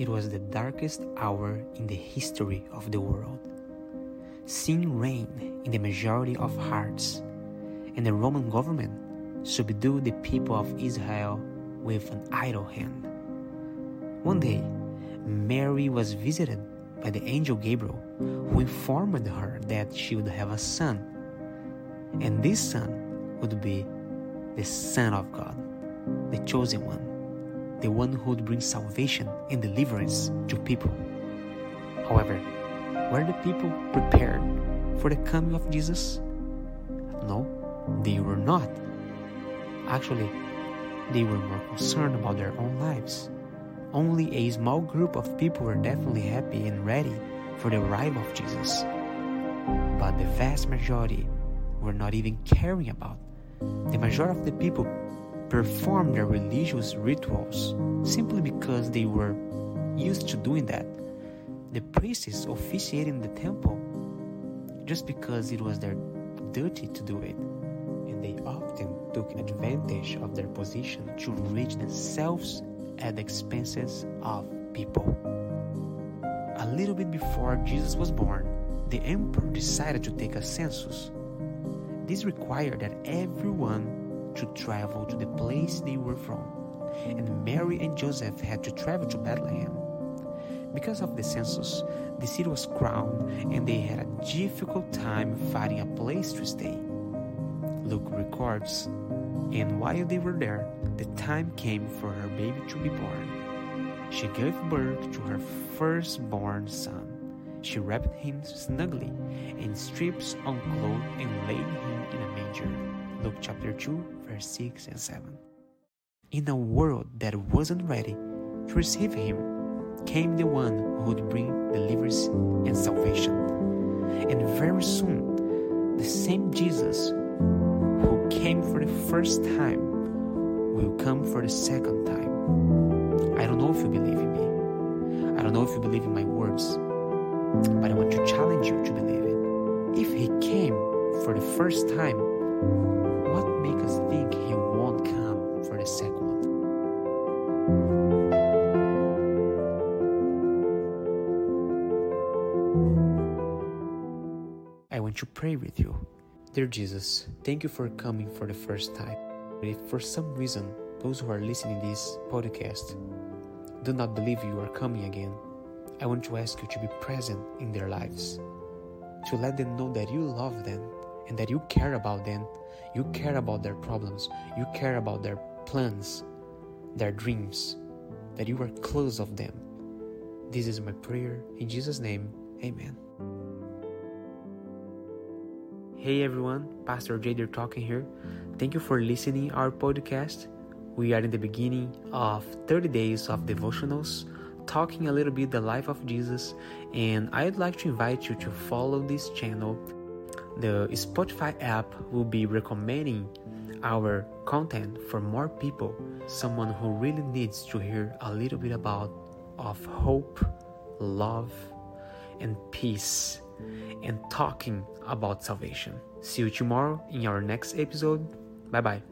it was the darkest hour in the history of the world. Sin reigned in the majority of hearts, and the Roman government subdued the people of Israel with an idle hand. One day, Mary was visited by the angel Gabriel, who informed her that she would have a son, and this son would be the Son of God, the chosen one, the one who would bring salvation and deliverance to people. However, were the people prepared for the coming of Jesus? No, they were not. Actually, they were more concerned about their own lives. Only a small group of people were definitely happy and ready for the arrival of Jesus. But the vast majority were not even caring about. The majority of the people performed their religious rituals simply because they were used to doing that. The priests officiating the temple just because it was their duty to do it, and they often took advantage of their position to enrich themselves at the expenses of people. A little bit before Jesus was born, the emperor decided to take a census. This required that everyone should travel to the place they were from, and Mary and Joseph had to travel to Bethlehem. Because of the census, the city was crowded and they had a difficult time finding a place to stay. Luke records, and while they were there, the time came for her baby to be born. She gave birth to her firstborn son. She wrapped him snugly in strips of cloth and laid him in a manger. Luke chapter 2, verse 6 and 7. In a world that wasn't ready to receive him, came the one who would bring deliverance and salvation. And very soon, the same Jesus who came for the first time will come for the second time. I don't know if you believe in me. I don't know if you believe in my words. But I want to challenge you to believe it. If he came for the first time, I want to pray with you. Dear Jesus, thank you for coming for the first time. If for some reason those who are listening this podcast do not believe you are coming again, I want to ask you to be present in their lives, to let them know that you love them and that you care about them, you care about their problems, you care about their plans, their dreams, that you are close of them. This is my prayer in Jesus' name. Amen. Hey everyone, Pastor Jader talking here. Thank you for listening our podcast. We are in the beginning of 30 days of devotionals, talking a little bit the life of Jesus, and I'd like to invite you to follow this channel. The Spotify app will be recommending our content for more people, someone who really needs to hear a little bit about of hope, love, and peace and talking about salvation. See you tomorrow in our next episode. Bye bye.